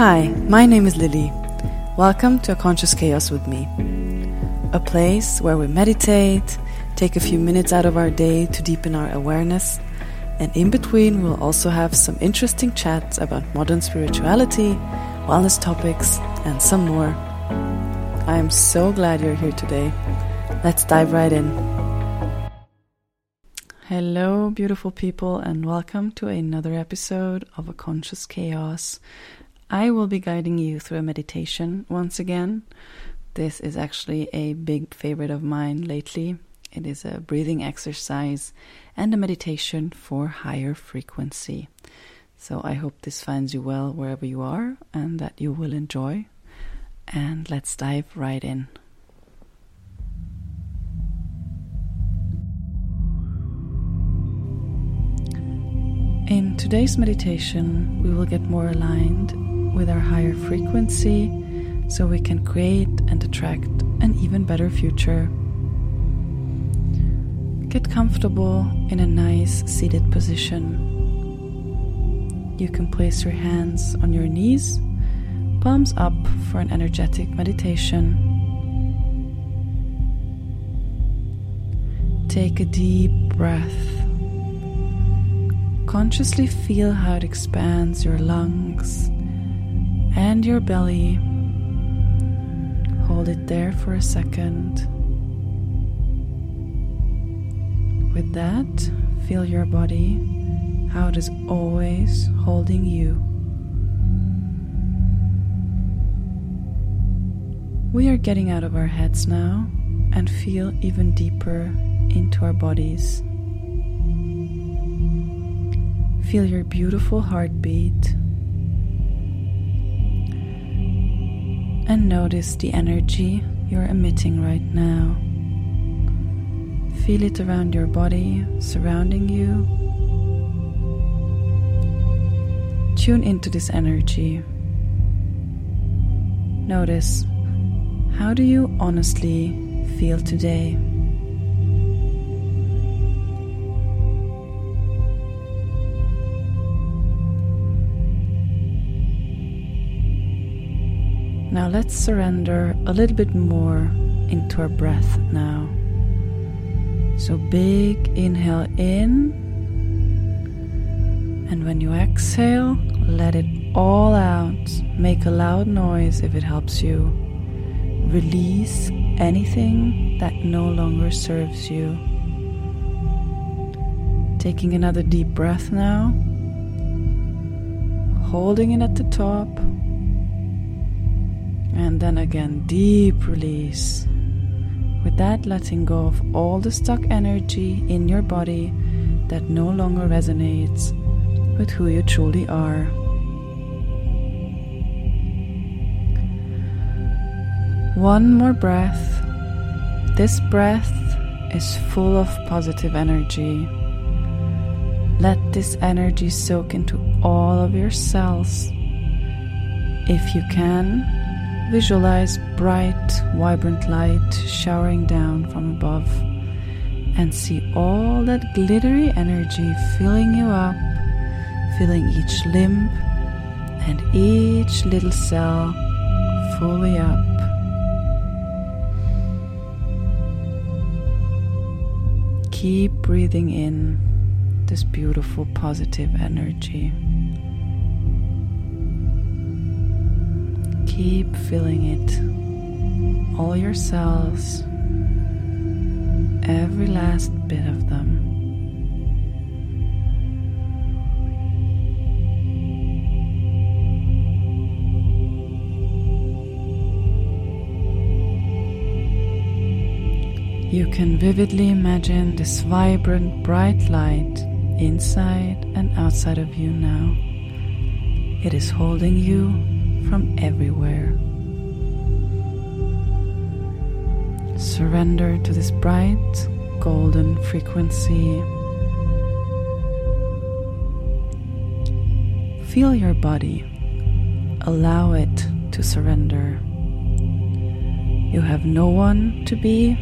Hi, my name is Lili. Welcome to A Conscious Chaos with me. A place where we meditate, take a few minutes out of our day to deepen our awareness, and in between, we'll also have some interesting chats about modern spirituality, wellness topics, and some more. I am so glad you're here today. Let's dive right in. Hello, beautiful people, and welcome to another episode of A Conscious Chaos. I will be guiding you through a meditation once again. This is actually a big favorite of mine lately. It is a breathing exercise and a meditation for higher frequency. So I hope this finds you well wherever you are and that you will enjoy. And let's dive right in. In today's meditation, we will get more aligned with our higher frequency so we can create and attract an even better future. Get comfortable in a nice seated position. You can place your hands on your knees, palms up for an energetic meditation. Take a deep breath. Consciously feel how it expands your lungs and your belly. Hold it there for a second. With that, feel your body, how it is always holding you. We are getting out of our heads now and feel even deeper into our bodies. Feel your beautiful heartbeat and notice the energy you're emitting right now. Feel it around your body, surrounding you. Tune into this energy. Notice how do you honestly feel today? Now let's surrender a little bit more into our breath now. So big inhale in, and when you exhale, let it all out. Make a loud noise if it helps you. Release anything that no longer serves you. Taking another deep breath now, holding it at the top and then again, deep release. With that, letting go of all the stuck energy in your body that no longer resonates with who you truly are. One more breath. This breath is full of positive energy. Let this energy soak into all of your cells. If you can, Visualize bright, vibrant light showering down from above and see all that glittery energy filling you up, filling each limb and each little cell fully up. Keep breathing in this beautiful positive energy. Keep feeling it, all your cells, every last bit of them. You can vividly imagine this vibrant, bright light inside and outside of you now. It is holding you from everywhere. Surrender to this bright golden frequency. Feel your body. Allow it to surrender. You have no one to be,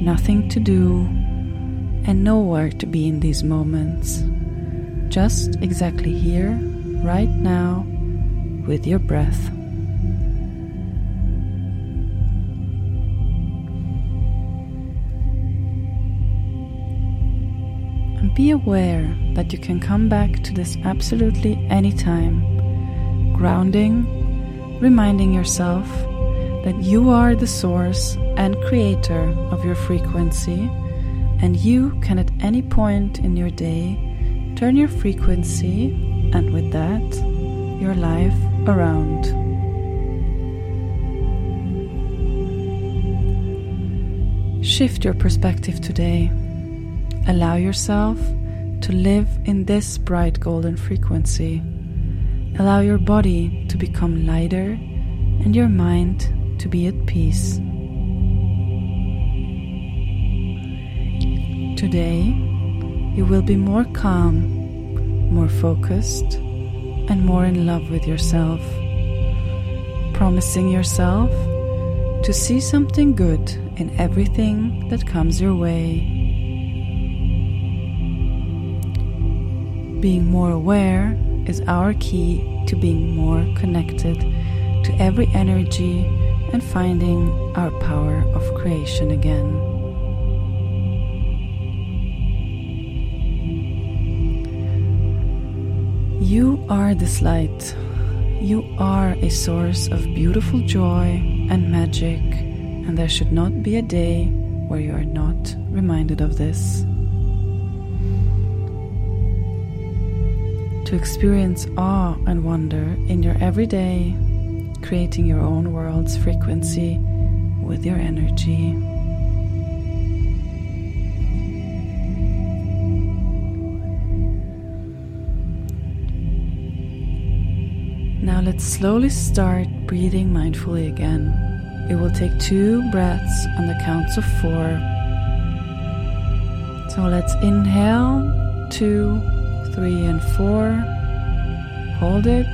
nothing to do, and nowhere to be in these moments. Just exactly here, right now with your breath. And be aware that you can come back to this absolutely anytime, grounding, reminding yourself that you are the source and creator of your frequency, and you can at any point in your day turn your frequency and with that, your life around. Shift your perspective today. Allow yourself to live in this bright golden frequency. Allow your body to become lighter and your mind to be at peace. Today, you will be more calm, more focused, and more in love with yourself, promising yourself to see something good in everything that comes your way. Being more aware is our key to being more connected to every energy and finding our power of creation again. You are this light. You are a source of beautiful joy and magic, and there should not be a day where you are not reminded of this. To experience awe and wonder in your everyday creating your own world's frequency with your energy. Now let's slowly start breathing mindfully again. It will take two breaths on the counts of four. So let's inhale two, three, and four. Hold it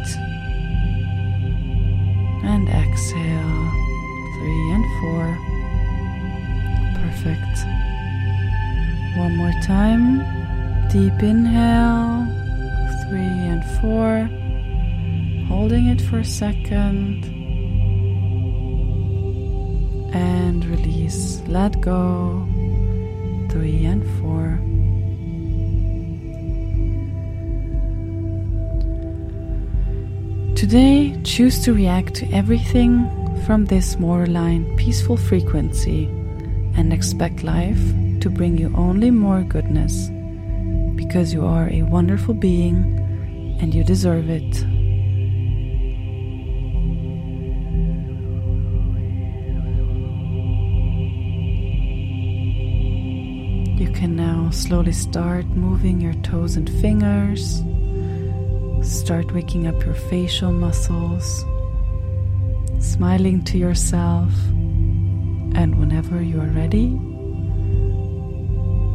and exhale three and four. Perfect. One more time. Deep inhale, three and four. Holding it for a second. And release. Let go. Three and four. Today, choose to react to everything from this more aligned, peaceful frequency and expect life to bring you only more goodness because you are a wonderful being and you deserve it. Can now slowly start moving your toes and fingers. Start waking up your facial muscles, smiling to yourself, and whenever you are ready,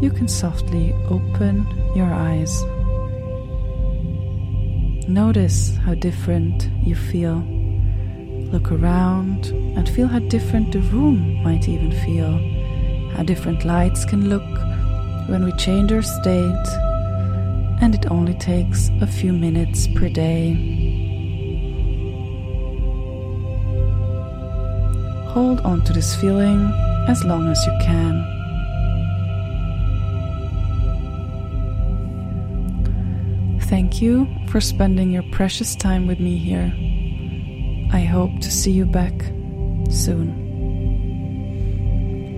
you can softly open your eyes. Notice how different you feel. Look around and feel how different the room might even feel, how different lights can look when we change our state and it only takes a few minutes per day. Hold on to this feeling as long as you can. Thank you for spending your precious time with me here. I hope to see you back soon.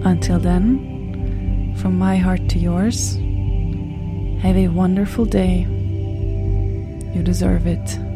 Until then, from my heart to yours, have a wonderful day. You deserve it.